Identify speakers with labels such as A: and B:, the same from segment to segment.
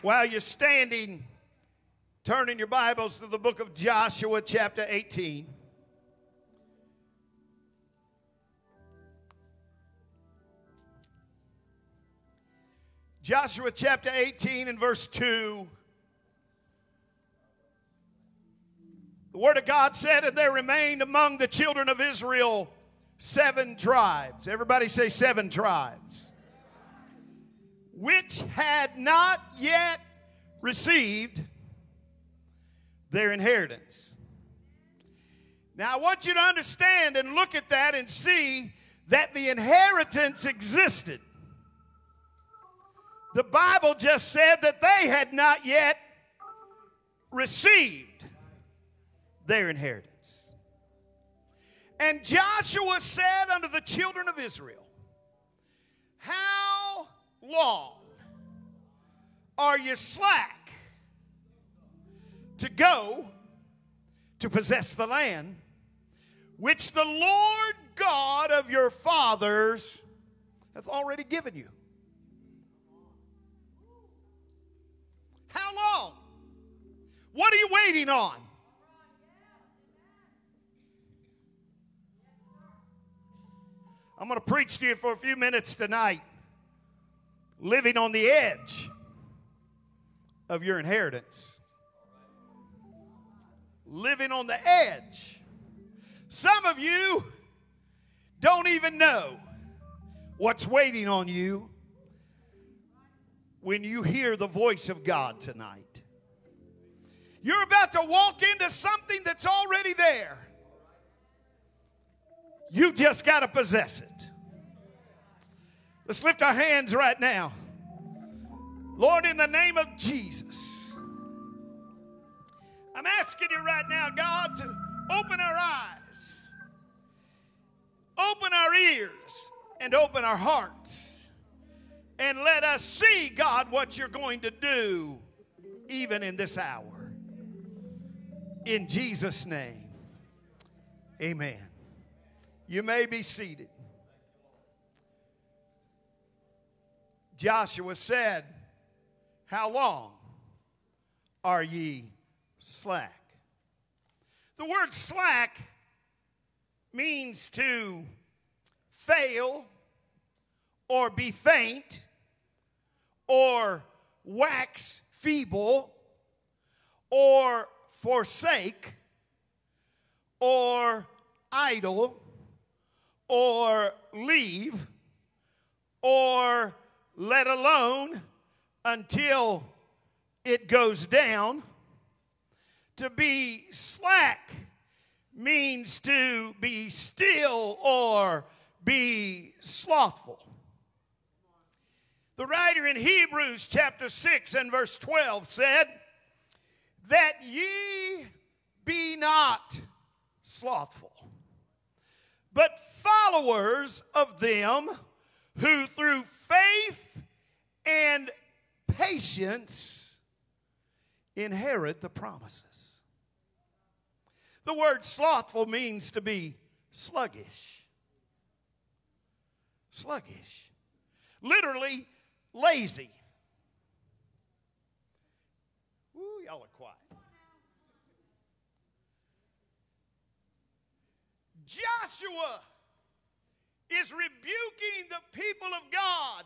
A: While you're standing, turn in your Bibles to the book of Joshua, chapter 18. Joshua chapter 18 and verse 2. The Word of God said, And there remained among the children of Israel seven tribes. Everybody say seven tribes. Which had not yet received their inheritance. Now, I want you to understand and look at that and see that the inheritance existed. The Bible just said that they had not yet received their inheritance. And Joshua said unto the children of Israel, How long are you slack to go to possess the land which the Lord God of your fathers hath already given you? How long? What are you waiting on? I'm going to preach to you for a few minutes tonight. Living on the edge of your inheritance. Living on the edge. Some of you don't even know what's waiting on you when you hear the voice of God tonight. You're about to walk into something that's already there. You just got to possess it. Let's lift our hands right now. Lord, in the name of Jesus, I'm asking you right now, God, to open our eyes, open our ears, and open our hearts. And let us see, God, what you're going to do even in this hour. In Jesus' name, amen. You may be seated. Joshua said, How long are ye slack? The word slack means to fail or be faint or wax feeble or forsake or idle or leave or let alone until it goes down. To be slack means to be still or be slothful. The writer in Hebrews chapter 6 and verse 12 said, That ye be not slothful, but followers of them who through faith and patience inherit the promises. The word slothful means to be sluggish. Sluggish. Literally, lazy. Ooh, y'all are quiet. Joshua is rebuking the people of God,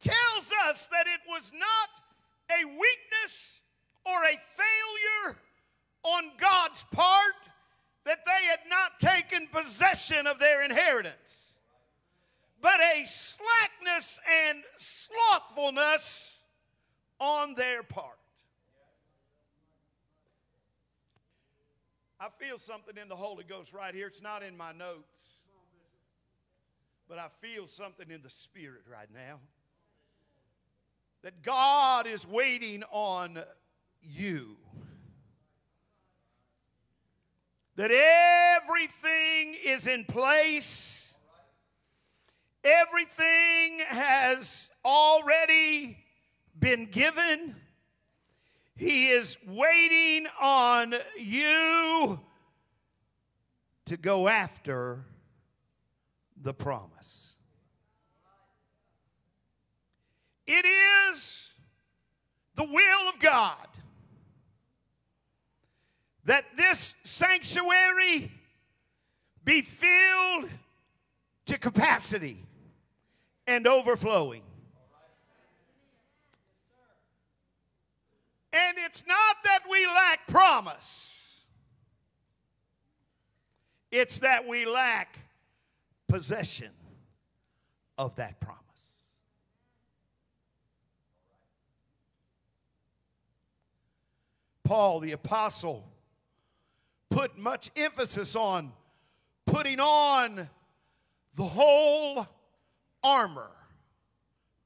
A: tells us that it was not a weakness or a failure on God's part that they had not taken possession of their inheritance, but a slackness and slothfulness on their part. I feel something in the Holy Ghost right here. It's not in my notes, but I feel something in the Spirit right now. That God is waiting on you. That everything is in place, everything has already been given. He is waiting on you to go after the promise. It is the will of God that this sanctuary be filled to capacity and overflowing. And it's not that we lack promise, it's that we lack possession of that promise. Paul the Apostle put much emphasis on putting on the whole armor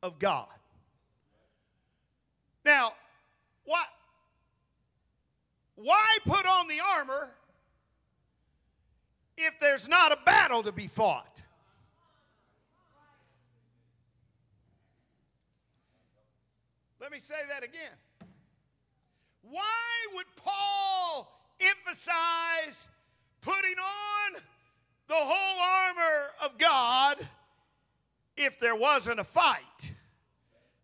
A: of God. Now, why, why put on the armor if there's not a battle to be fought? Let me say that again. Why would Paul emphasize putting on the whole armor of God if there wasn't a fight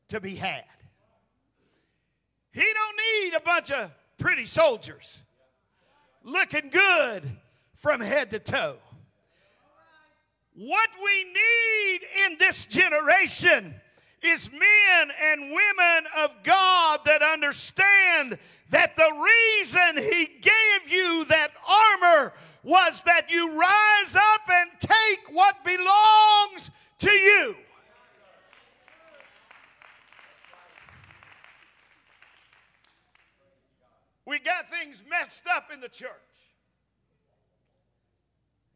A: to be had. He don't need a bunch of pretty soldiers looking good from head to toe. What we need in this generation is men and women of God that understand that the reason He gave you that armor was that you rise up and take what belongs to you. We got things messed up in the church.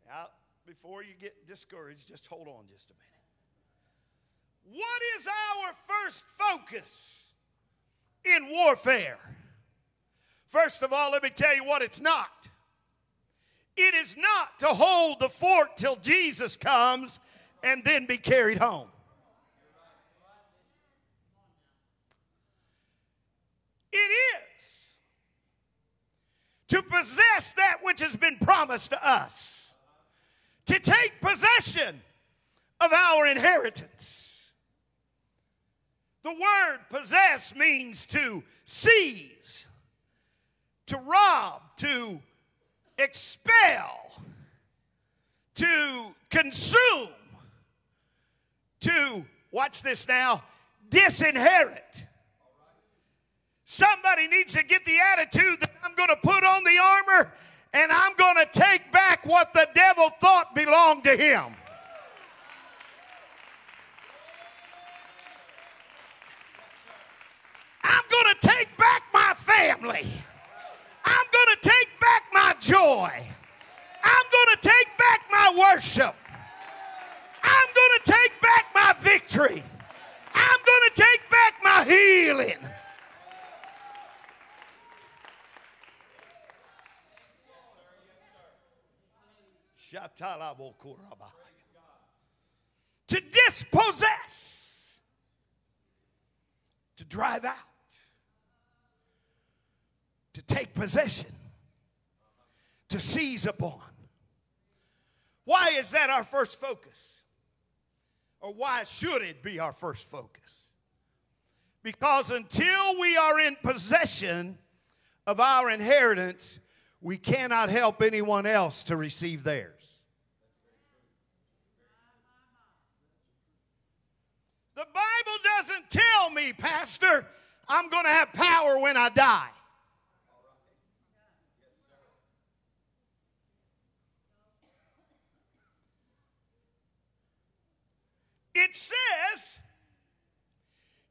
A: Now, before you get discouraged, just hold on just a minute. What is our first focus in warfare? First of all, let me tell you what it's not. It is not to hold the fort till Jesus comes and then be carried home. It is to possess that which has been promised to us, to take possession of our inheritance. The word possess means to seize, to rob, to expel, to consume, to, watch this now, disinherit. Somebody needs to get the attitude that I'm going to put on the armor and I'm going to take back what the devil thought belonged to him. I'm going to take back my family. I'm going to take back my joy. I'm going to take back my worship. I'm going to take back my victory. I'm going to take back my healing. To dispossess, to drive out to take possession, to seize upon. Why is that our first focus? Or why should it be our first focus? Because until we are in possession of our inheritance, we cannot help anyone else to receive theirs. The Bible doesn't tell me, Pastor, I'm going to have power when I die. it says,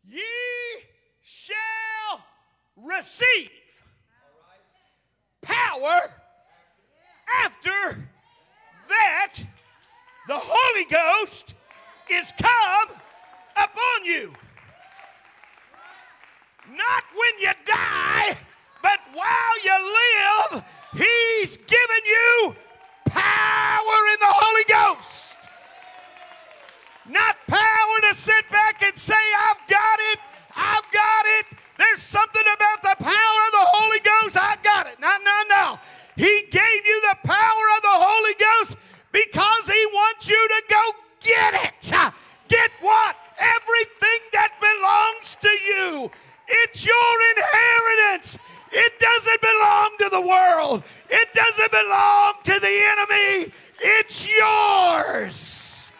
A: Ye shall receive power after that the Holy Ghost is come upon you. Not when you die, but while you live, He's given you power in the Holy Ghost. Not power to sit back and say, I've got it, I've got it. There's something about the power of the Holy Ghost. I got it. No, no, no. He gave you the power of the Holy Ghost because He wants you to go get it. Get what? Everything that belongs to you. It's your inheritance. It doesn't belong to the world, it doesn't belong to the enemy. It's yours.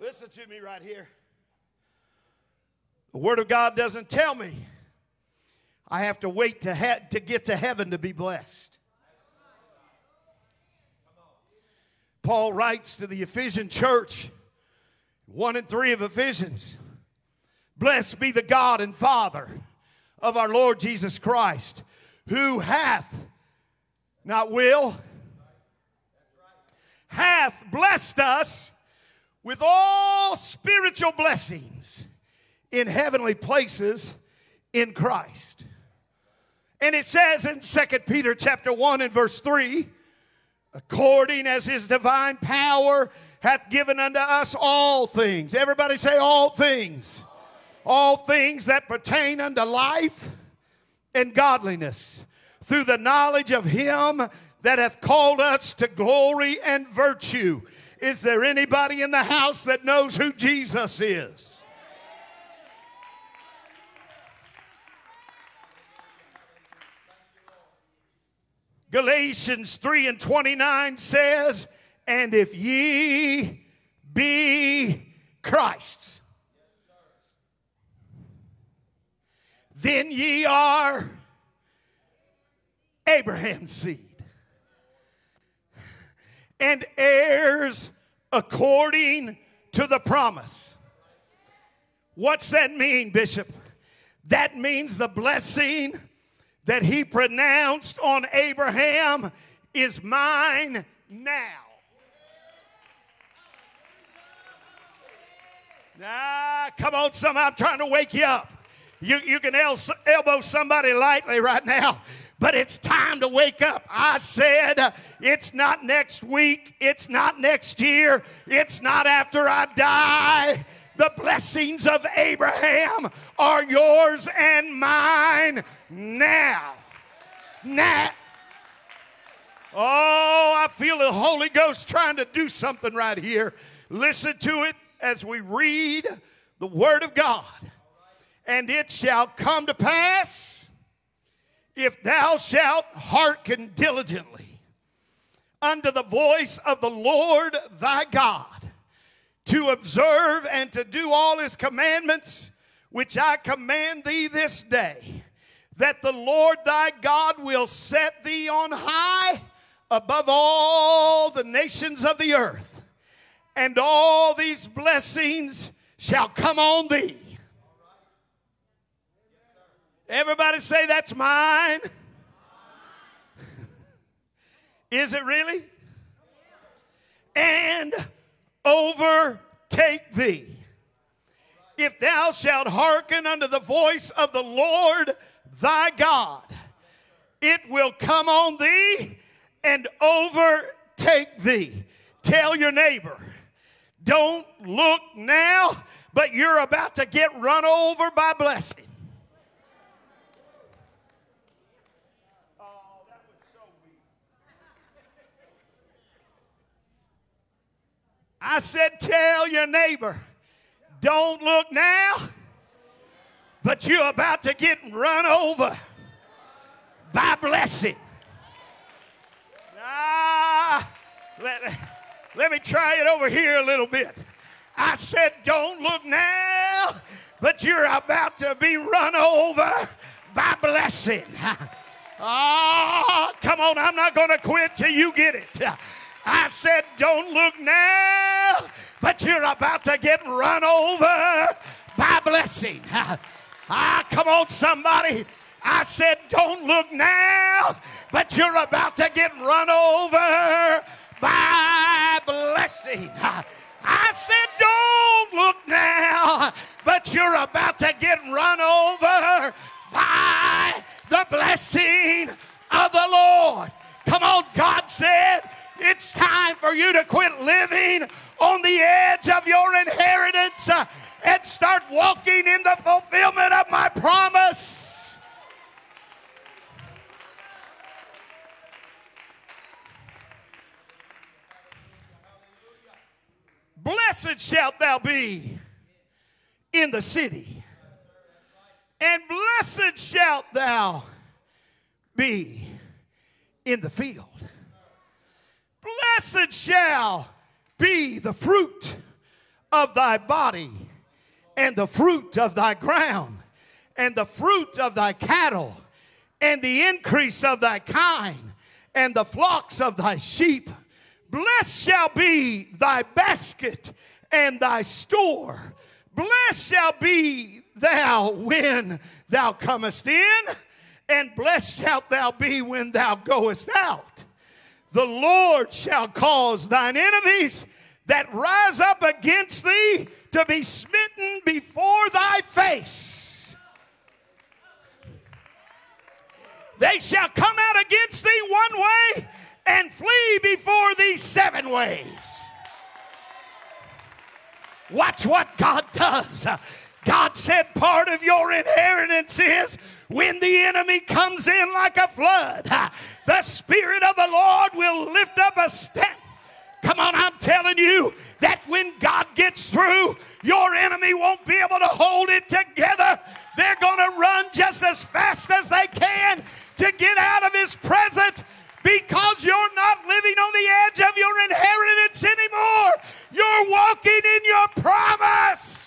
A: Listen to me right here. The Word of God doesn't tell me I have to wait to, to get to heaven to be blessed. Paul writes to the Ephesian church, 1 and 3 of Ephesians Blessed be the God and Father of our Lord Jesus Christ, who hath, not will, hath blessed us with all spiritual blessings in heavenly places in Christ. And it says in 2 Peter chapter 1 and verse 3, according as his divine power hath given unto us all things. Everybody say all things. All things that pertain unto life and godliness through the knowledge of him that hath called us to glory and virtue. Is there anybody in the house that knows who Jesus is? Galatians 3 and 29 says, And if ye be Christ's, then ye are Abraham's seed and heirs according to the promise. What's that mean, Bishop? That means the blessing that he pronounced on Abraham is mine now. Nah, come on, some. I'm trying to wake you up. You, you can el- elbow somebody lightly right now, but it's time to wake up. I said it's not next week, it's not next year, it's not after I die. The blessings of Abraham are yours and mine now. Now. Oh, I feel the Holy Ghost trying to do something right here. Listen to it as we read the Word of God. And it shall come to pass if thou shalt hearken diligently unto the voice of the Lord thy God to observe and to do all his commandments, which I command thee this day, that the Lord thy God will set thee on high above all the nations of the earth, and all these blessings shall come on thee. Everybody say, That's mine. Is it really? And overtake thee. If thou shalt hearken unto the voice of the Lord thy God, it will come on thee and overtake thee. Tell your neighbor, don't look now, but you're about to get run over by blessing. Oh, that was so weak. I said, tell your neighbor, don't look now, but you're about to get run over by blessing. Ah, let, let me try it over here a little bit. I said, don't look now, but you're about to be run over by blessing. Ah, come on, I'm not going to quit till you get it. I said, don't look now, but you're about to get run over by blessing. Ah, come on, somebody. I said, don't look now, but you're about to get run over by blessing. I said, don't look now, but you're about to get run over by the blessing of the Lord. Come on, God said, it's time for you to quit living on the edge of your inheritance uh, and start walking in the fulfillment of my promise. Blessed shalt thou be in the city, and blessed shalt thou be in the field. Blessed shall be the fruit of thy body, and the fruit of thy ground, and the fruit of thy cattle, and the increase of thy kind, and the flocks of thy sheep. Blessed shall be thy basket and thy store. Blessed shall be thou when thou comest in, and blessed shalt thou be when thou goest out. The Lord shall cause thine enemies that rise up against thee to be smitten before thy face. They shall come out against thee one way and flee before thee seven ways. Watch what God does. God said part of your inheritance is when the enemy comes in like a flood, the Spirit of the Lord will lift up a stand. Come on, I'm telling you that when God gets through, your enemy won't be able to hold it together. They're going to run just as fast as they can to get out of His presence because you're not living on the edge of your inheritance anymore. You're walking in your promise.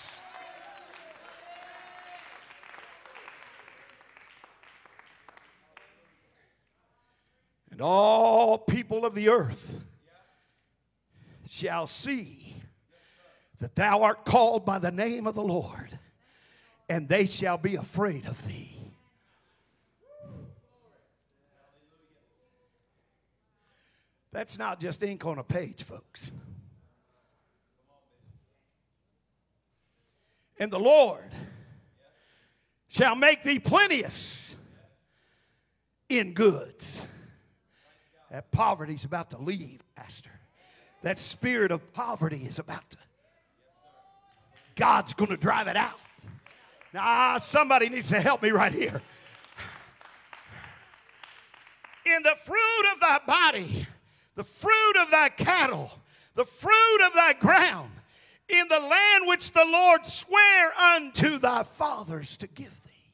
A: And all people of the earth shall see that thou art called by the name of the Lord, and they shall be afraid of thee. That's not just ink on a page, folks. And the Lord shall make thee plenteous in goods. That poverty's about to leave, Pastor. That spirit of poverty is about to. God's going to drive it out. Now, somebody needs to help me right here. In the fruit of thy body, the fruit of thy cattle, the fruit of thy ground, in the land which the Lord sware unto thy fathers to give thee.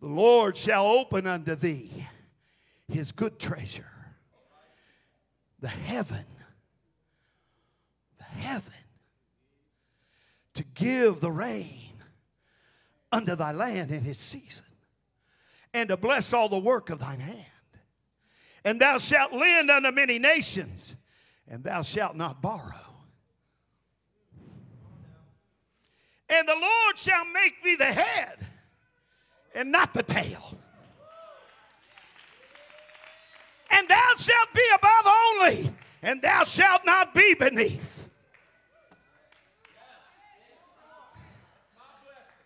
A: The Lord shall open unto thee his good treasure, the heaven, the heaven, to give the rain unto thy land in his season, and to bless all the work of thine hand and thou shalt lend unto many nations, and thou shalt not borrow. And the Lord shall make thee the head and not the tail. And thou shalt be above only, and thou shalt not be beneath.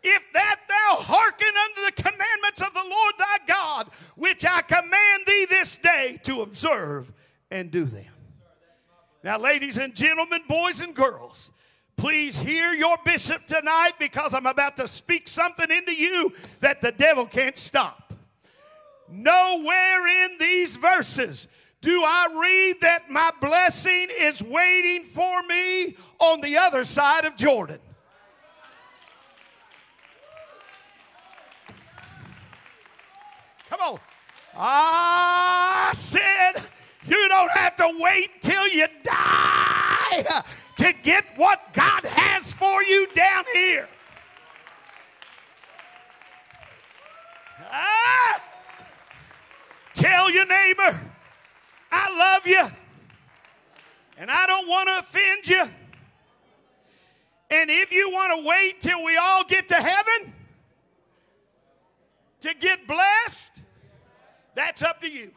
A: if that thou hearken unto the commandments of the Lord thy God, which I command thee this day to observe and do them. Now, ladies and gentlemen, boys and girls, please hear your bishop tonight because I'm about to speak something into you that the devil can't stop. Nowhere in these verses do I read that my blessing is waiting for me on the other side of Jordan. Come on. I said, you don't have to wait till you die to get what God has for you down here. Ah, tell your neighbor, I love you, and I don't want to offend you. And if you want to wait till we all get to heaven, to get blessed, that's up to you.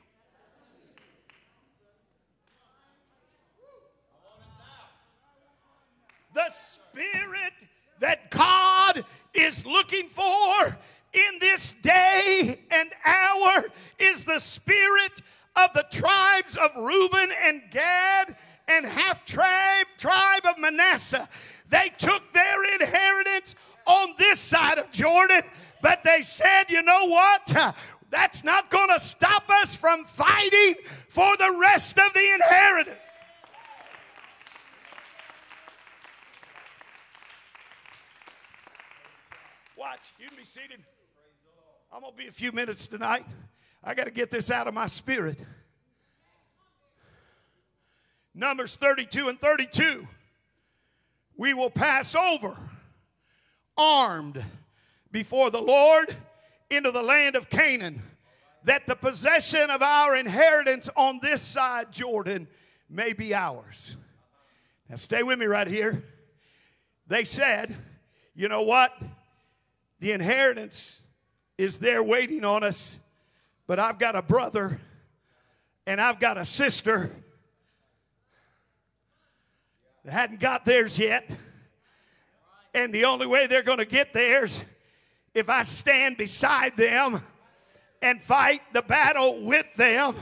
A: The spirit that God is looking for in this day and hour is the spirit of the tribes of Reuben and Gad and half tribe tribe of Manasseh. They took their inheritance on this side of Jordan but they said, you know what? That's not going to stop us from fighting for the rest of the inheritance. Watch. You can be seated. I'm going to be a few minutes tonight. I got to get this out of my spirit. Numbers 32 and 32. We will pass over armed before the Lord into the land of Canaan, that the possession of our inheritance on this side Jordan may be ours. Now, stay with me right here. They said, you know what? The inheritance is there waiting on us, but I've got a brother and I've got a sister that hadn't got theirs yet. And the only way they're going to get theirs if I stand beside them and fight the battle with them.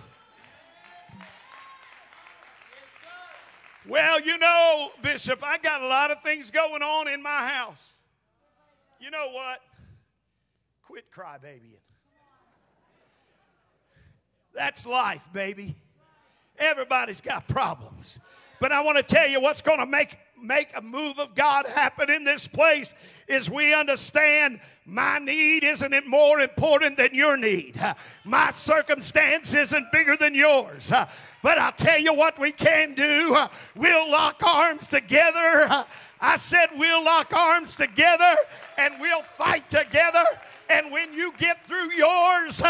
A: Well, you know, Bishop, I got a lot of things going on in my house. You know what? Quit crybabying. That's life, baby. Everybody's got problems. But I want to tell you what's going to make make a move of God happen in this place is we understand my need isn't it more important than your need. My circumstance isn't bigger than yours. But I'll tell you what we can do. We'll lock arms together. I said we'll lock arms together and we'll fight together. And when you get through yours,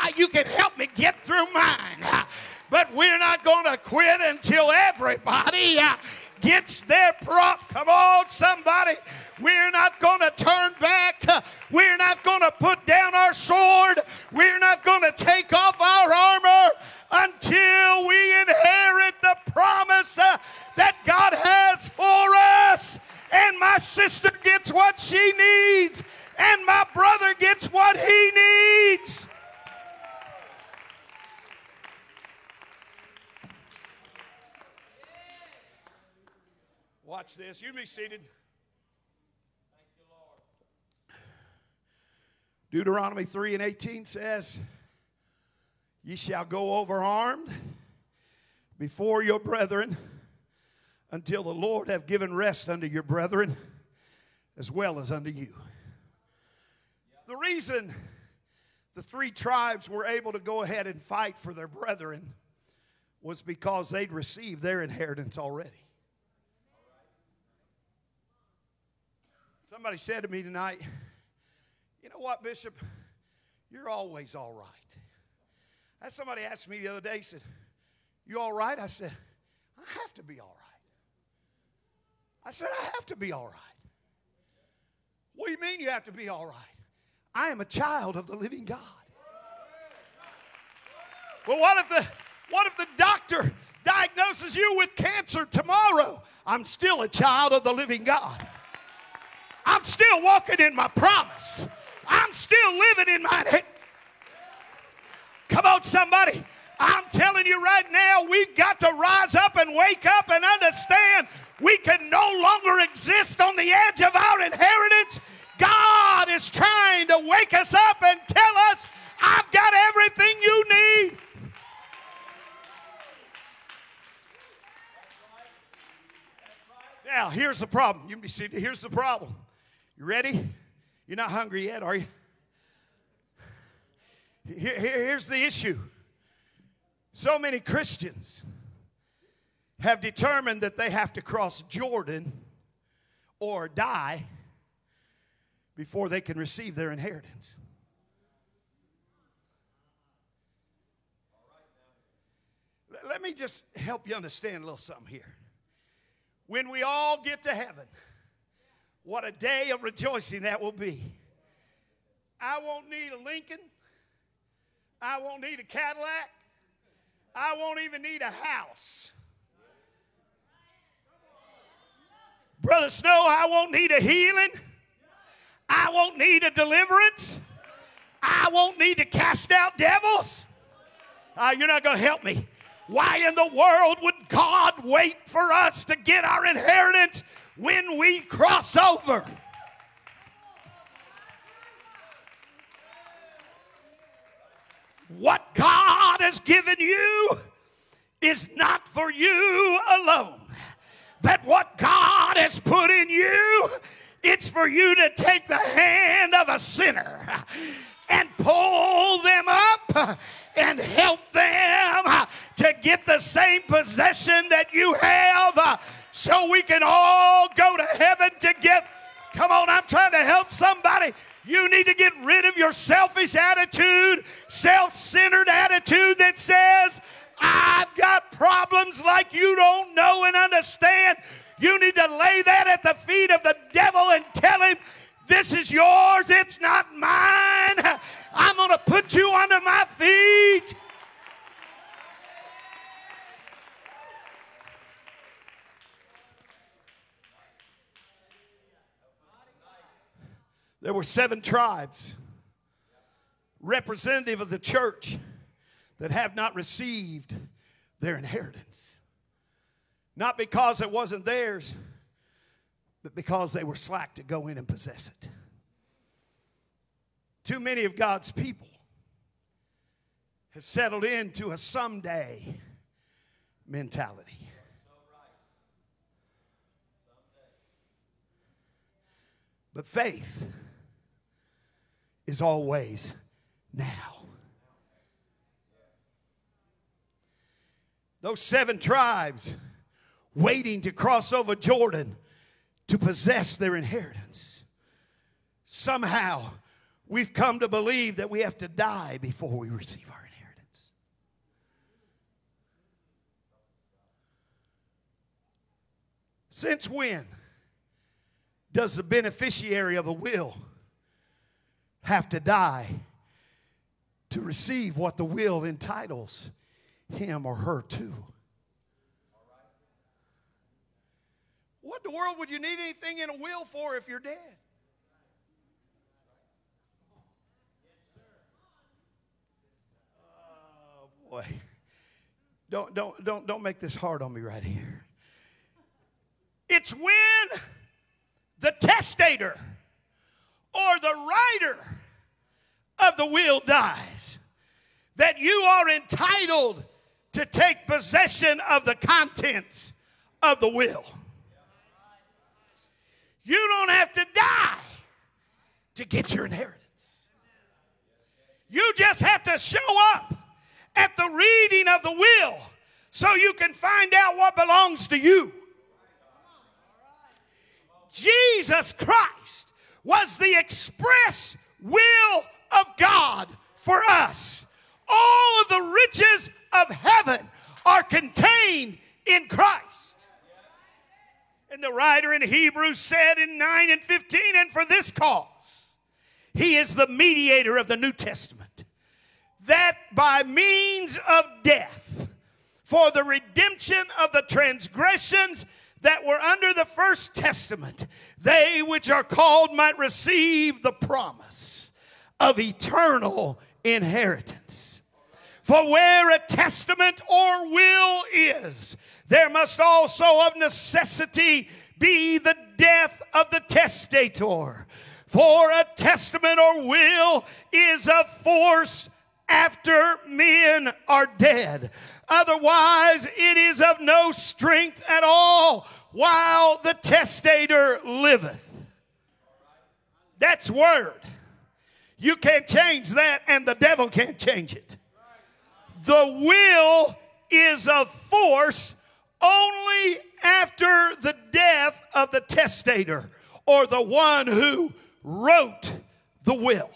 A: ah, you can help me get through mine. Ah, but we're not going to quit until everybody ah, gets their prop. Come on, somebody. We're not going to turn back. Ah, we're not going to put down our sword. We're not going to take off our armor until we inherit the promise that God has for us. And my sister gets what she needs, and my brother gets what he needs. Watch this. You be seated. Deuteronomy 3 and 18 says, Ye shall go over armed before your brethren until the Lord have given rest unto your brethren as well as unto you. The reason the three tribes were able to go ahead and fight for their brethren was because they'd received their inheritance already. Somebody said to me tonight, You know what, Bishop? You're always all right. As somebody asked me the other day, he said, You all right? I said, I have to be all right. I said, I have to be all right. What do you mean you have to be all right? I am a child of the living God. Well, what if the what if the doctor diagnoses you with cancer tomorrow? I'm still a child of the living God. I'm still walking in my promise. I'm still living in my. Come on, somebody. I'm telling you right now, we've got to rise up and wake up and understand we can no longer exist on the edge of our inheritance. God is trying to wake us up and tell us, I've got everything you need. Now, here's the problem. You can see, here's the problem. You ready? You're not hungry yet, are you? Here, here's the issue. So many Christians have determined that they have to cross Jordan or die before they can receive their inheritance. Let me just help you understand a little something here. When we all get to heaven, what a day of rejoicing that will be. I won't need a Lincoln. I won't need a Cadillac. I won't even need a house. Brother Snow, I won't need a healing. I won't need a deliverance. I won't need to cast out devils. Uh, you're not going to help me. Why in the world would God wait for us to get our inheritance when we cross over. What God has given you is not for you alone, but what God has put in you It's for you to take the hand of a sinner and pull them up and help them to get the same possession that you have so we can all go to heaven together. Come on, I'm trying to help somebody. You need to get rid of your selfish attitude, self centered attitude that says, I've got problems like you don't know and understand. You need to lay that at the feet of the devil and tell him, This is yours, it's not mine. I'm going to put you under my feet. There were seven tribes, representative of the church, that have not received their inheritance. Not because it wasn't theirs, but because they were slack to go in and possess it. Too many of God's people have settled into a someday mentality. But faith is always now. Those seven tribes waiting to cross over Jordan to possess their inheritance. Somehow, we've come to believe that we have to die before we receive our inheritance. Since when does the beneficiary of a will have to die to receive what the will entitles him or her to. What in the world would you need anything in a will for if you're dead? Oh boy. Don't don't don't don't make this hard on me right here. It's when the testator or the writer of the will dies, that you are entitled to take possession of the contents of the will. You don't have to die to get your inheritance. You just have to show up at the reading of the will so you can find out what belongs to you. Jesus Christ was the express will of God for us. All of the riches of heaven are contained in Christ. And the writer in Hebrews said in 9 and 15, and for this cause, he is the mediator of the New Testament, that by means of death, for the redemption of the transgressions that were under the first testament, they which are called might receive the promise of eternal inheritance. For where a testament or will is, there must also of necessity be the death of the testator. For a testament or will is of force after men are dead. Otherwise, it is of no strength at all while the testator liveth. That's word. You can't change that, and the devil can't change it. The will is of force only after the death of the testator or the one who wrote the will.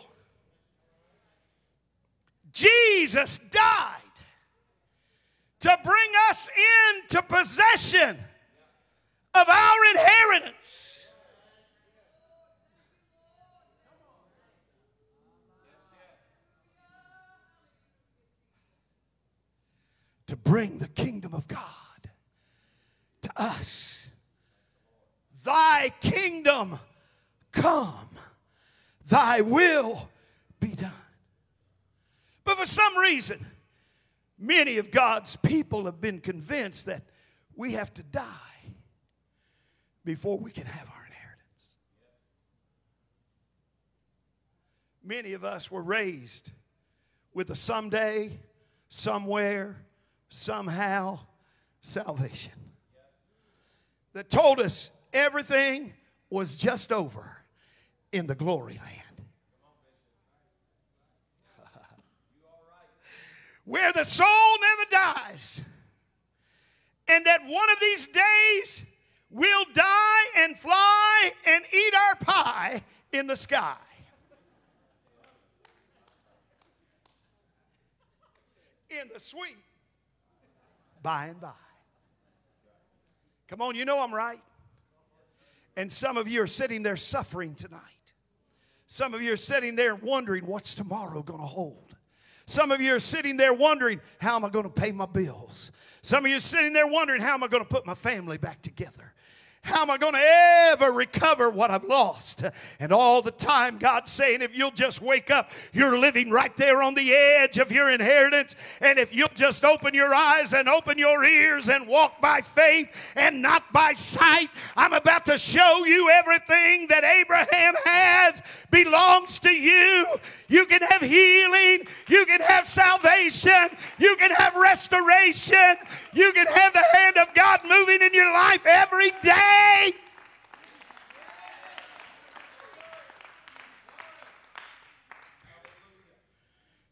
A: Jesus died to bring us into possession of our inheritance. To bring the kingdom of God to us. Thy kingdom come, thy will be done. But for some reason, Many of God's people have been convinced that we have to die before we can have our inheritance. Many of us were raised with a someday, somewhere, somehow salvation that told us everything was just over in the glory land. Where the soul never dies. And that one of these days we'll die and fly and eat our pie in the sky. In the sweet by and by. Come on, you know I'm right. And some of you are sitting there suffering tonight. Some of you are sitting there wondering what's tomorrow going to hold. Some of you are sitting there wondering, how am I going to pay my bills? Some of you are sitting there wondering, how am I going to put my family back together? How am I going to ever recover what I've lost? And all the time, God's saying, if you'll just wake up, you're living right there on the edge of your inheritance. And if you'll just open your eyes and open your ears and walk by faith and not by sight, I'm about to show you everything that Abraham has belongs to you. You can have healing, you can have salvation, you can have restoration, you can have the hand of God moving in your life every day.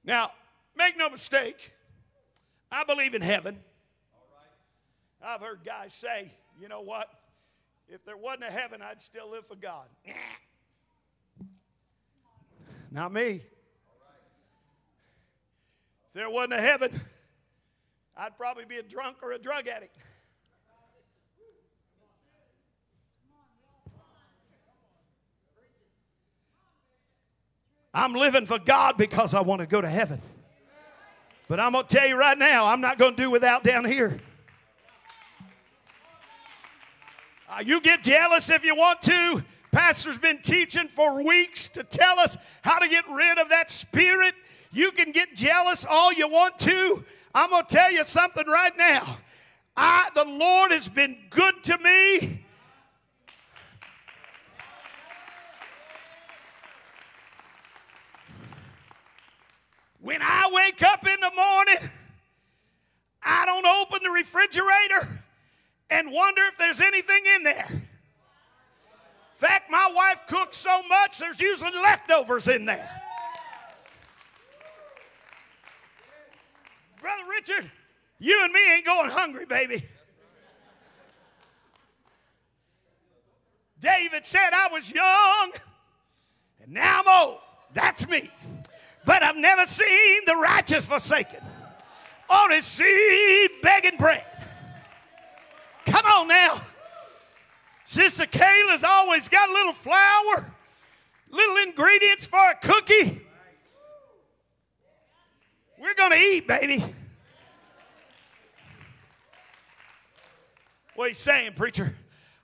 A: Now, make no mistake, I believe in heaven. I've heard guys say, you know what? If there wasn't a heaven, I'd still live for God. Not me. If there wasn't a heaven, I'd probably be a drunk or a drug addict. I'm living for God because I want to go to heaven. But I'm going to tell you right now, I'm not going to do without down here. Uh, you get jealous if you want to. Pastor's been teaching for weeks to tell us how to get rid of that spirit. You can get jealous all you want to. I'm going to tell you something right now. I, the Lord has been good to me. When I wake up in the morning, I don't open the refrigerator and wonder if there's anything in there. In fact, my wife cooks so much, there's usually leftovers in there. Brother Richard, you and me ain't going hungry, baby. David said, I was young and now I'm old. That's me. But I've never seen the righteous forsaken or his begging bread. Come on now. Sister Kayla's always got a little flour, little ingredients for a cookie. We're going to eat, baby. What you saying, preacher?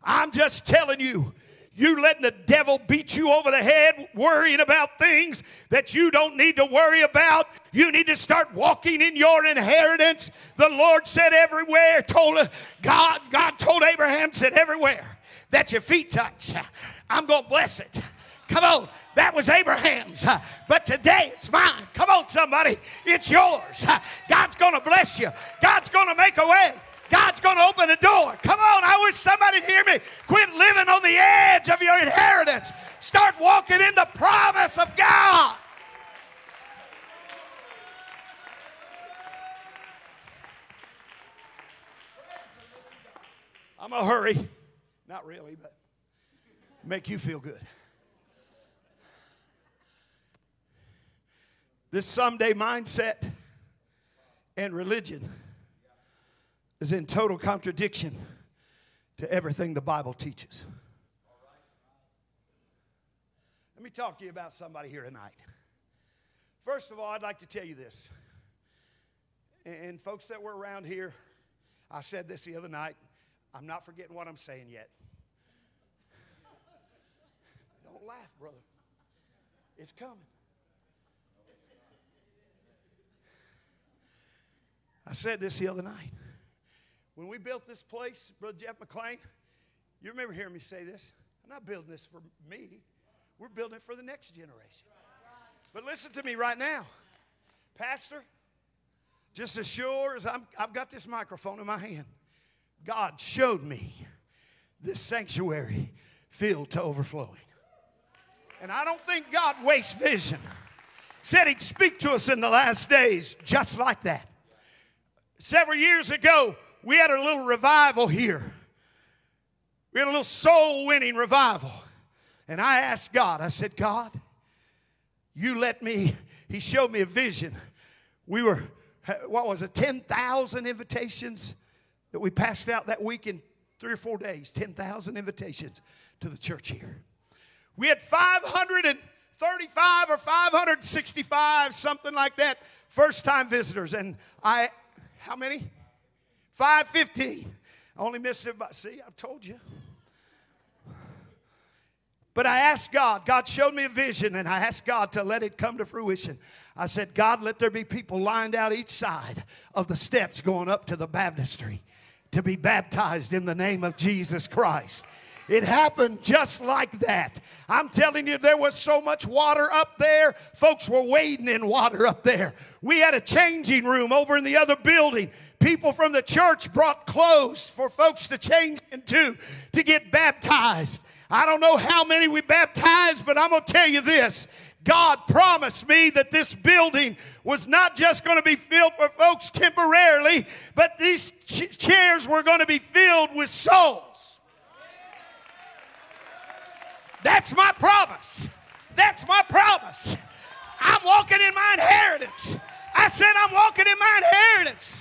A: I'm just telling you, you letting the devil beat you over the head, worrying about things that you don't need to worry about. You need to start walking in your inheritance. The Lord said everywhere, told God, God told Abraham, said everywhere that your feet touch, I'm going to bless it. Come on. That was Abraham's. But today it's mine. Come on, somebody. It's yours. God's going to bless you. God's going to make a way. God's going to open a door. Come on, I wish somebody'd hear me. Quit living on the edge of your inheritance. Start walking in the promise of God. I'm a hurry. Not really, but make you feel good. This someday mindset and religion is in total contradiction to everything the Bible teaches. Let me talk to you about somebody here tonight. First of all, I'd like to tell you this. And folks that were around here, I said this the other night. I'm not forgetting what I'm saying yet. Don't laugh, brother. It's coming. I said this the other night. When we built this place, Brother Jeff McLean, you remember hearing me say this? I'm not building this for me, we're building it for the next generation. But listen to me right now, Pastor. Just as sure as i have got this microphone in my hand, God showed me this sanctuary filled to overflowing. And I don't think God wastes vision. Said He'd speak to us in the last days just like that. Several years ago, we had a little revival here. We had a little soul winning revival. And I asked God, I said, God, you let me, He showed me a vision. We were, what was it, 10,000 invitations that we passed out that week in three or four days. 10,000 invitations to the church here. We had 535 or 565, something like that, first time visitors. And I, how many? 515. I only missed it by, see, I told you. But I asked God, God showed me a vision, and I asked God to let it come to fruition. I said, God, let there be people lined out each side of the steps going up to the baptistry to be baptized in the name of Jesus Christ. It happened just like that. I'm telling you, there was so much water up there. Folks were wading in water up there. We had a changing room over in the other building. People from the church brought clothes for folks to change into to get baptized. I don't know how many we baptized, but I'm going to tell you this. God promised me that this building was not just going to be filled for folks temporarily, but these ch- chairs were going to be filled with souls. That's my promise. That's my promise. I'm walking in my inheritance. I said, I'm walking in my inheritance.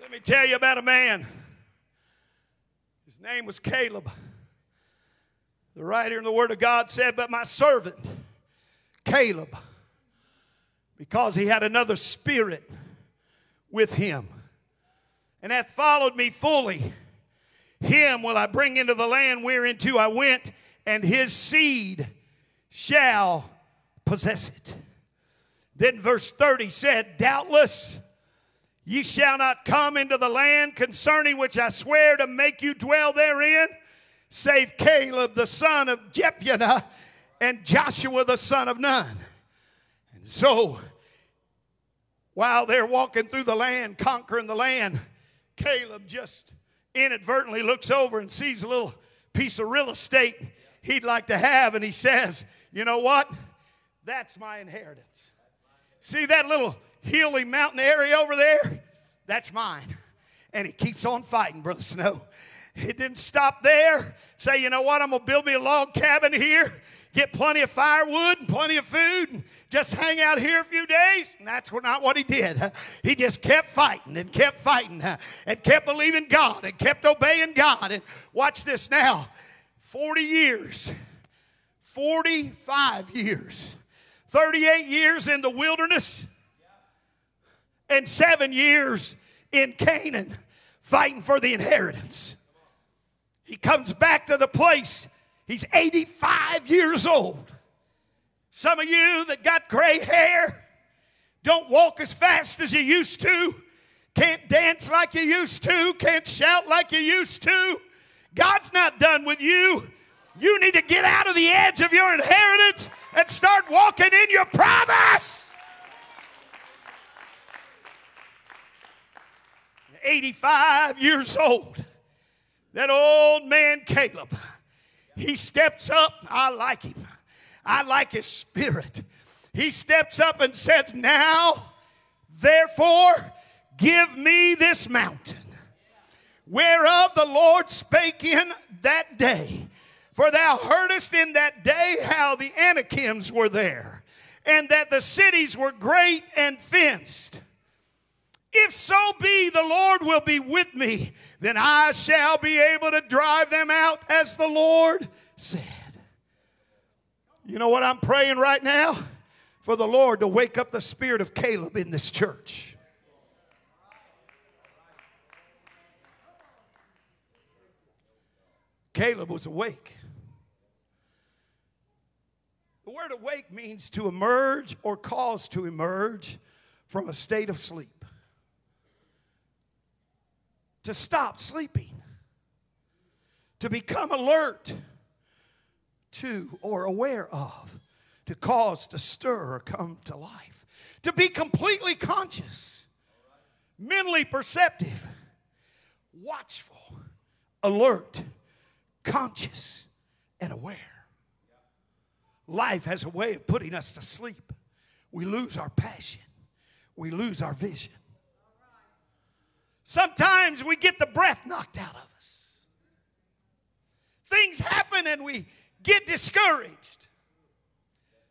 A: Let me tell you about a man. His name was Caleb. The writer in the Word of God said, But my servant, Caleb, because he had another spirit with him, and hath followed me fully, him will I bring into the land whereinto I went, and his seed shall possess it. Then verse 30 said, Doubtless Ye shall not come into the land concerning which I swear to make you dwell therein, save Caleb the son of Jephunneh and Joshua the son of Nun. And so, while they're walking through the land, conquering the land, Caleb just inadvertently looks over and sees a little piece of real estate he'd like to have, and he says, You know what? That's my inheritance. See that little hilly mountain area over there, that's mine. And he keeps on fighting, Brother Snow. It didn't stop there. Say, you know what? I'm going to build me a log cabin here, get plenty of firewood and plenty of food, and just hang out here a few days. And that's not what he did. He just kept fighting and kept fighting and kept believing God and kept obeying God. And watch this now 40 years, 45 years, 38 years in the wilderness and seven years in Canaan fighting for the inheritance. He comes back to the place. He's 85 years old. Some of you that got gray hair don't walk as fast as you used to, can't dance like you used to, can't shout like you used to. God's not done with you. You need to get out of the edge of your inheritance and start walking in your promise. 85 years old. That old man Caleb, he steps up. I like him. I like his spirit. He steps up and says, Now, therefore, give me this mountain, whereof the Lord spake in that day. For thou heardest in that day how the Anakims were there, and that the cities were great and fenced. If so be the Lord will be with me, then I shall be able to drive them out as the Lord said. You know what I'm praying right now? For the Lord to wake up the spirit of Caleb in this church. Caleb was awake. The word awake means to emerge or cause to emerge from a state of sleep to stop sleeping, to become alert to or aware of, to cause to stir or come to life, to be completely conscious. mentally perceptive, watchful, alert, conscious, and aware. Life has a way of putting us to sleep. We lose our passion, we lose our vision. Sometimes we get the breath knocked out of us. Things happen and we get discouraged.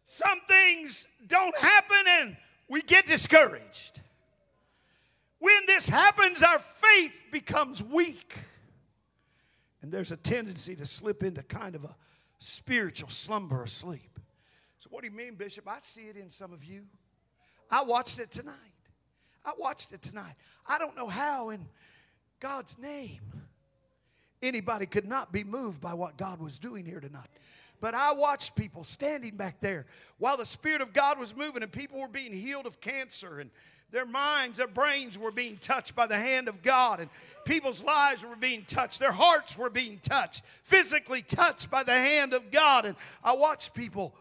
A: Some things don't happen and we get discouraged. When this happens, our faith becomes weak. And there's a tendency to slip into kind of a spiritual slumber or sleep. So, what do you mean, Bishop? I see it in some of you. I watched it tonight. I watched it tonight. I don't know how, in God's name, anybody could not be moved by what God was doing here tonight. But I watched people standing back there while the Spirit of God was moving and people were being healed of cancer and their minds, their brains were being touched by the hand of God, and people's lives were being touched. Their hearts were being touched, physically touched by the hand of God. And I watched people.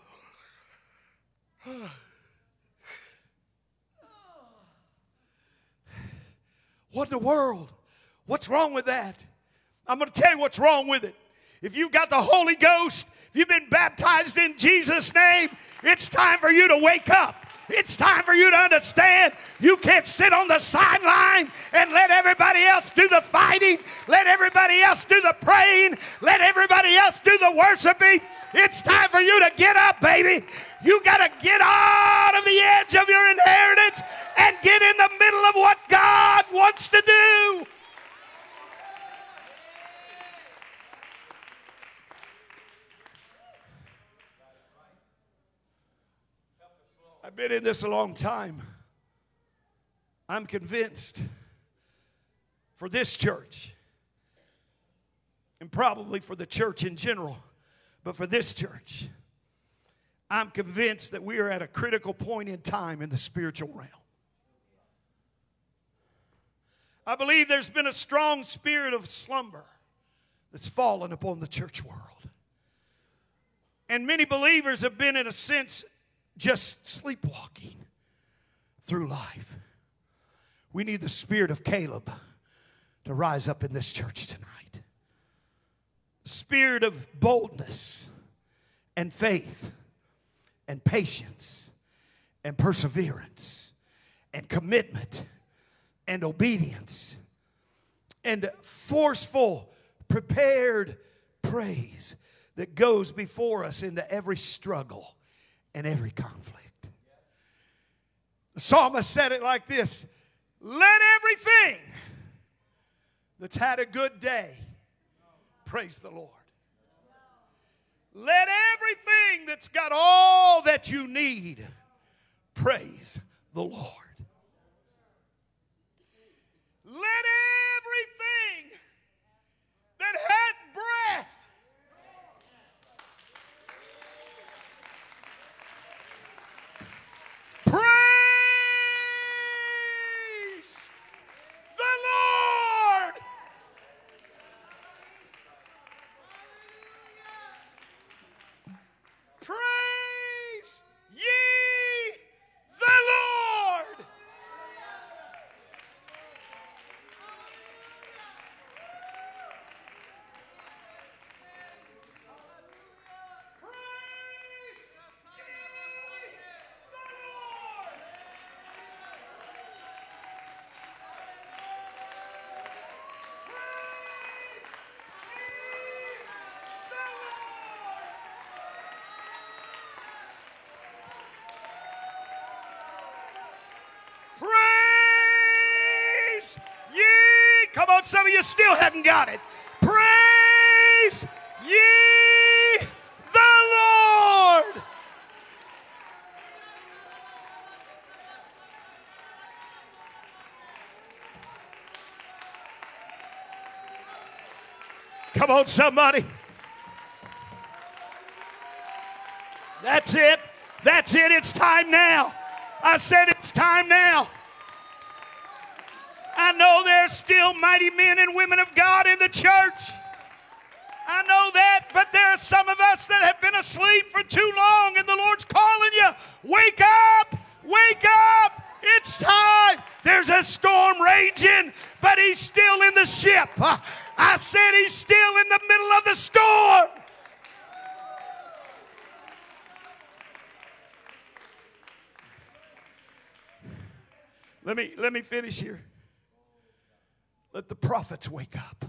A: What in the world? What's wrong with that? I'm going to tell you what's wrong with it. If you've got the Holy Ghost, if you've been baptized in Jesus' name, it's time for you to wake up. It's time for you to understand you can't sit on the sideline and let everybody else do the fighting, let everybody else do the praying, let everybody else do the worshiping. It's time for you to get up, baby. You got to get out of the edge of your inheritance and get in the middle of what God wants to do. I've been in this a long time. I'm convinced for this church, and probably for the church in general, but for this church, I'm convinced that we are at a critical point in time in the spiritual realm. I believe there's been a strong spirit of slumber that's fallen upon the church world. And many believers have been, in a sense, just sleepwalking through life. We need the spirit of Caleb to rise up in this church tonight. Spirit of boldness and faith and patience and perseverance and commitment and obedience and forceful, prepared praise that goes before us into every struggle and every conflict. The psalmist said it like this Let everything that's had a good day praise the Lord. Let everything that's got all that you need praise the Lord. Let everything that had breath on, some of you still haven't got it. Praise ye the Lord. Come on, somebody. That's it. That's it. It's time now. I said it's time now. Know there's still mighty men and women of God in the church. I know that, but there are some of us that have been asleep for too long, and the Lord's calling you. Wake up! Wake up! It's time. There's a a storm raging, but he's still in the ship. Uh, I said he's still in the middle of the storm. Let me, let me finish here. Let the prophets wake up.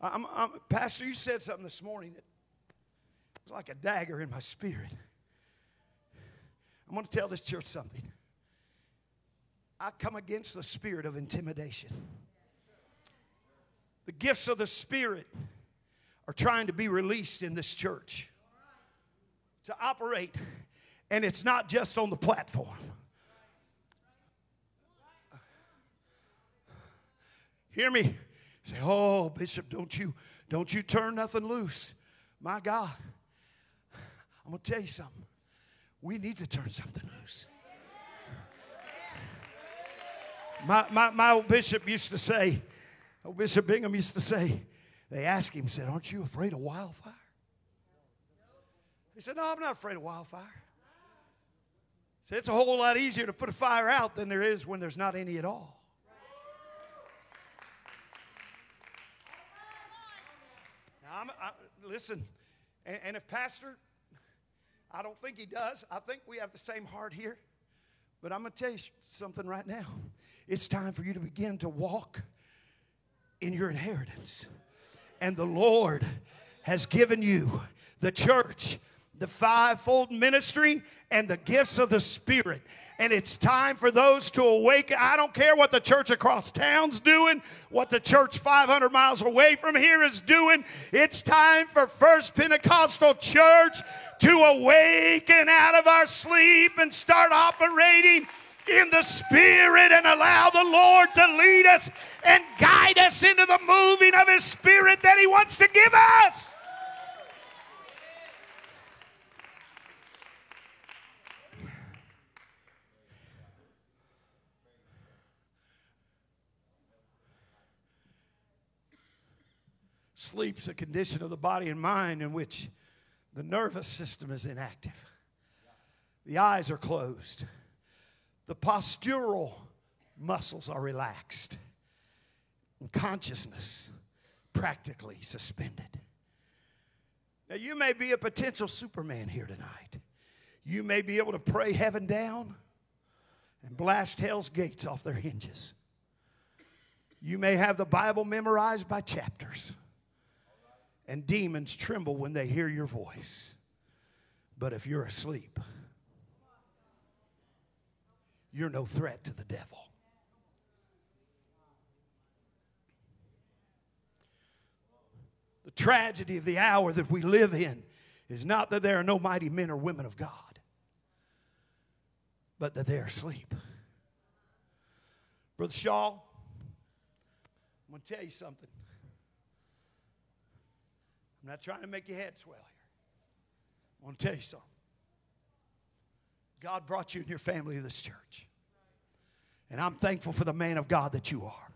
A: I'm, I'm, Pastor, you said something this morning that was like a dagger in my spirit. I'm going to tell this church something. I come against the spirit of intimidation. The gifts of the Spirit are trying to be released in this church to operate, and it's not just on the platform. Hear me. Say, oh, Bishop, don't you, don't you turn nothing loose. My God. I'm gonna tell you something. We need to turn something loose. My, my, my old bishop used to say, old Bishop Bingham used to say, they asked him, said, Aren't you afraid of wildfire? He said, No, I'm not afraid of wildfire. He said, It's a whole lot easier to put a fire out than there is when there's not any at all. I'm, I, listen, and, and if Pastor, I don't think he does, I think we have the same heart here. But I'm going to tell you something right now. It's time for you to begin to walk in your inheritance. And the Lord has given you the church, the fivefold ministry, and the gifts of the Spirit and it's time for those to awaken. I don't care what the church across town's doing, what the church 500 miles away from here is doing. It's time for First Pentecostal Church to awaken out of our sleep and start operating in the Spirit and allow the Lord to lead us and guide us into the moving of His Spirit that He wants to give us. Sleep's a condition of the body and mind in which the nervous system is inactive. The eyes are closed. The postural muscles are relaxed. And consciousness practically suspended. Now, you may be a potential Superman here tonight. You may be able to pray heaven down and blast hell's gates off their hinges. You may have the Bible memorized by chapters and demons tremble when they hear your voice. But if you're asleep, you're no threat to the devil. The tragedy of the hour that we live in is not that there are no mighty men or women of God, but that they're asleep. Brother Shaw, I'm going to tell you something. I'm not trying to make your head swell here. I want to tell you something. God brought you and your family to this church. And I'm thankful for the man of God that you are.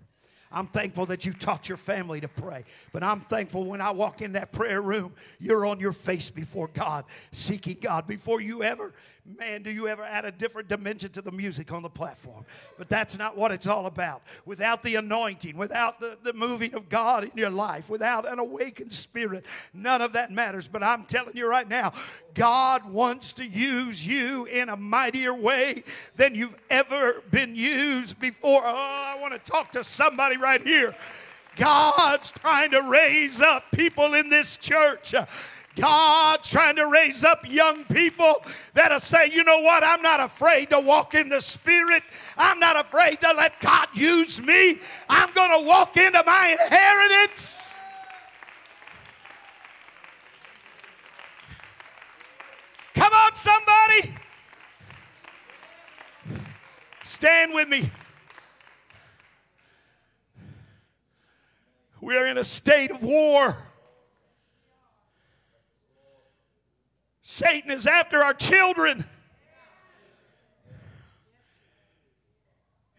A: I'm thankful that you taught your family to pray. But I'm thankful when I walk in that prayer room, you're on your face before God, seeking God. Before you ever, man, do you ever add a different dimension to the music on the platform? But that's not what it's all about. Without the anointing, without the, the moving of God in your life, without an awakened spirit, none of that matters. But I'm telling you right now, God wants to use you in a mightier way than you've ever been used before. Oh, I want to talk to somebody right here. God's trying to raise up people in this church. God's trying to raise up young people that'll say, you know what, I'm not afraid to walk in the Spirit. I'm not afraid to let God use me. I'm going to walk into my inheritance. Come on, somebody. Stand with me. We're in a state of war. Satan is after our children.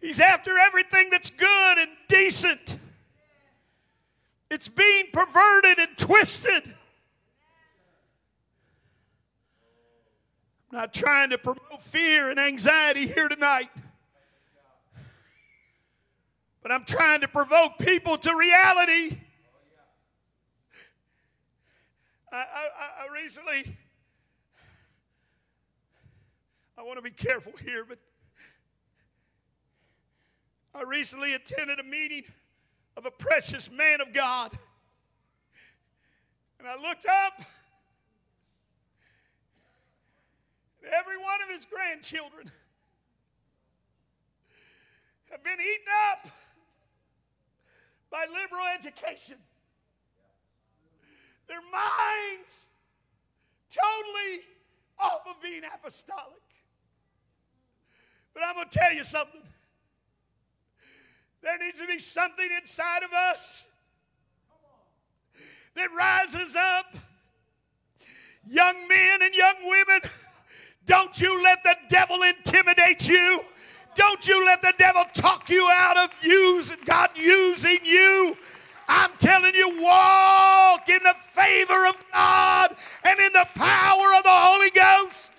A: He's after everything that's good and decent. It's being perverted and twisted. I'm not trying to promote fear and anxiety here tonight. but I'm trying to provoke people to reality. I, I, I recently, I want to be careful here, but I recently attended a meeting of a precious man of God. And I looked up, and every one of his grandchildren have been eaten up by liberal education. Their minds totally off of being apostolic. But I'm going to tell you something. There needs to be something inside of us that rises up. Young men and young women, don't you let the devil intimidate you. Don't you let the devil talk you out of using God using you. I'm telling you, walk in the favor of God and in the power of the Holy Ghost.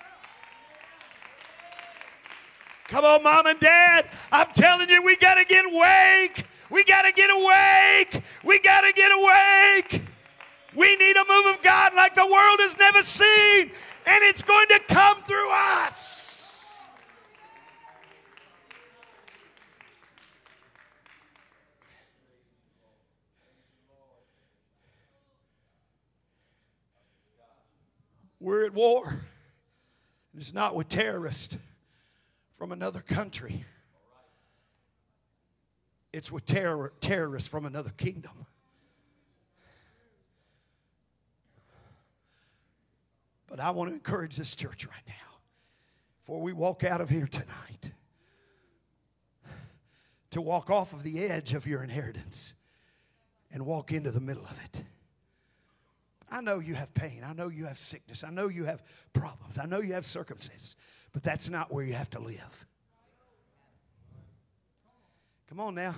A: Come on, mom and dad. I'm telling you, we got to get awake. We got to get awake. We got to get awake. We need a move of God like the world has never seen, and it's going to come through us. We're at war. It's not with terrorists from another country. It's with terror, terrorists from another kingdom. But I want to encourage this church right now, before we walk out of here tonight, to walk off of the edge of your inheritance and walk into the middle of it. I know you have pain. I know you have sickness. I know you have problems. I know you have circumstances. But that's not where you have to live. Come on now.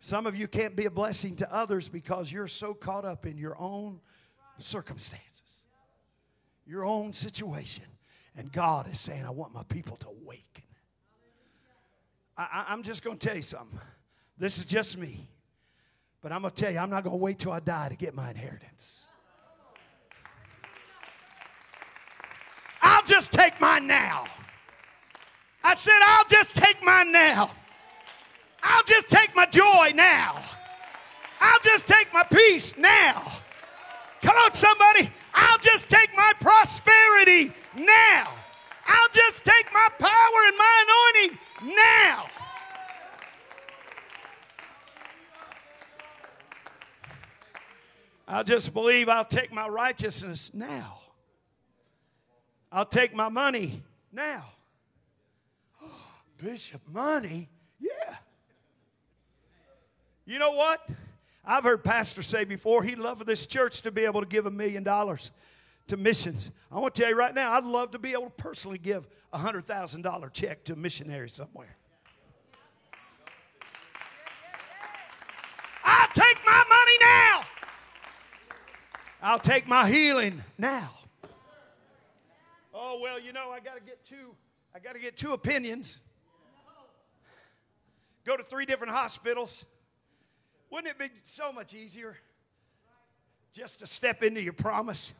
A: Some of you can't be a blessing to others because you're so caught up in your own circumstances, your own situation. And God is saying, I want my people to awaken. I, am just going to tell you something. This is just me. But I'm going to tell you, I'm not going to wait till I die to get my inheritance. Just take mine now. I said, I'll just take mine now. I'll just take my joy now. I'll just take my peace now. Come on, somebody. I'll just take my prosperity now. I'll just take my power and my anointing now. I'll just believe I'll take my righteousness now. I'll take my money now. Bishop, money? Yeah. You know what? I've heard pastors say before he'd love for this church to be able to give a million dollars to missions. I want to tell you right now, I'd love to be able to personally give a hundred thousand dollar check to a missionary somewhere. I'll take my money now. I'll take my healing now. Oh, well, you know, I got to get two. I got to get two opinions. Go to three different hospitals. Wouldn't it be so much easier just to step into your promise?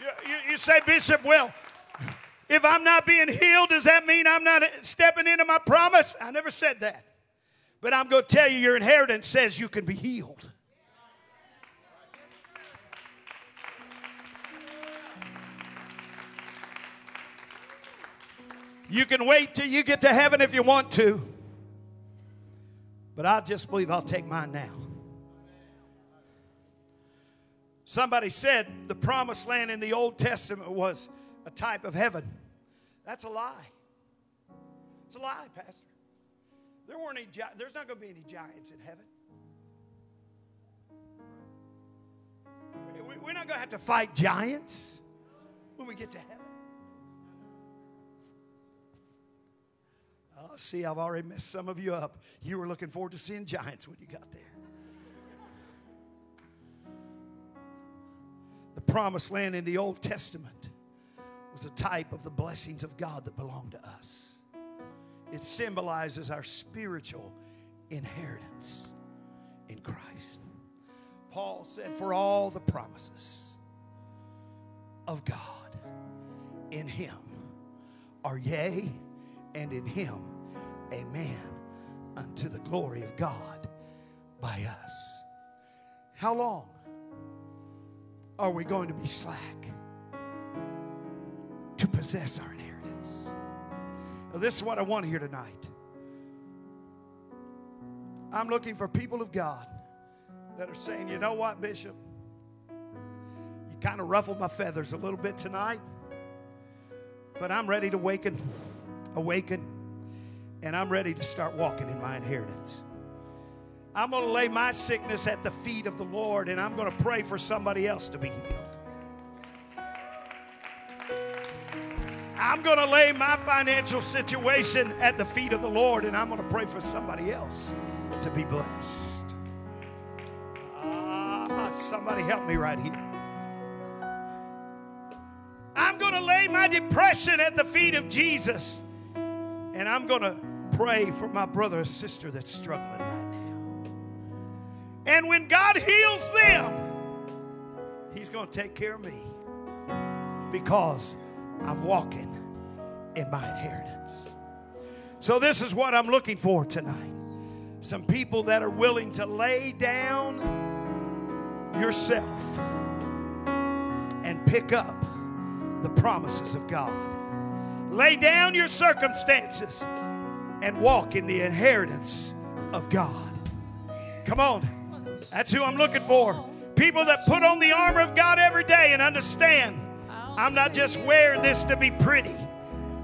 A: You, you, you say, Bishop, well, if I'm not being healed, does that mean I'm not stepping into my promise? I never said that. But I'm going to tell you, your inheritance says you can be healed. You can wait till you get to heaven if you want to. But I just believe I'll take mine now. Somebody said the promised land in the Old Testament was a type of heaven. That's a lie. It's a lie, Pastor. There weren't any, there's not going to be any giants in heaven. We're not going to have to fight giants when we get to heaven. Oh, see, I've already messed some of you up. You were looking forward to seeing giants when you got there. The promised land in the Old Testament was a type of the blessings of God that belong to us. it symbolizes our spiritual inheritance in Christ. Paul said, For all the promises of God in Him are yea, and in Him, amen, unto the glory of God by us. How long are we going to be slack to possess our inheritance? Now, this is what I want to hear tonight. I'm looking for people of God that are saying, you know what, Bishop? You kind of ruffled my feathers a little bit tonight, but I'm ready to awaken, awaken, and I'm ready to start walking in my inheritance. I'm going to lay my sickness at the feet of the Lord, and I'm going to pray for somebody else to be healed. I'm going to lay my financial situation at the feet of the Lord, and I'm going to pray for somebody else to be blessed. Ah, somebody help me right here. I'm going to lay my depression at the feet of Jesus, and I'm going to pray for my brother or sister that's struggling right now. And when God heals them, He's going to take care of me because I'm walking in my inheritance. So, this is what I'm looking for tonight some people that are willing to lay down yourself and pick up the promises of God. Lay down your circumstances and walk in the inheritance of God. Come on. That's who I'm looking for. People that put on the armor of God every day and understand I'm not just wearing this to be pretty.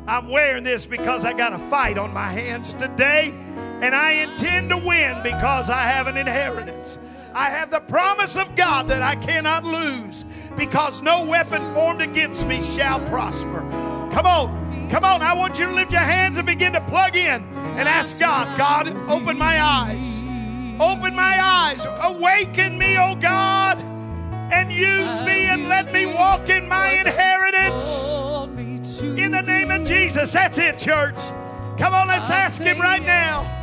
A: I'm wearing this because I got a fight on my hands today, and I intend to win because I have an inheritance. I have the promise of God that I cannot lose because no weapon formed against me shall prosper. Come on, come on. I want you to lift your hands and begin to plug in and ask God, God, open my eyes. Open my eyes. Awaken me, oh God, and use me and let me walk in my inheritance. In the name of Jesus. That's it, church. Come on, let's ask Him right now.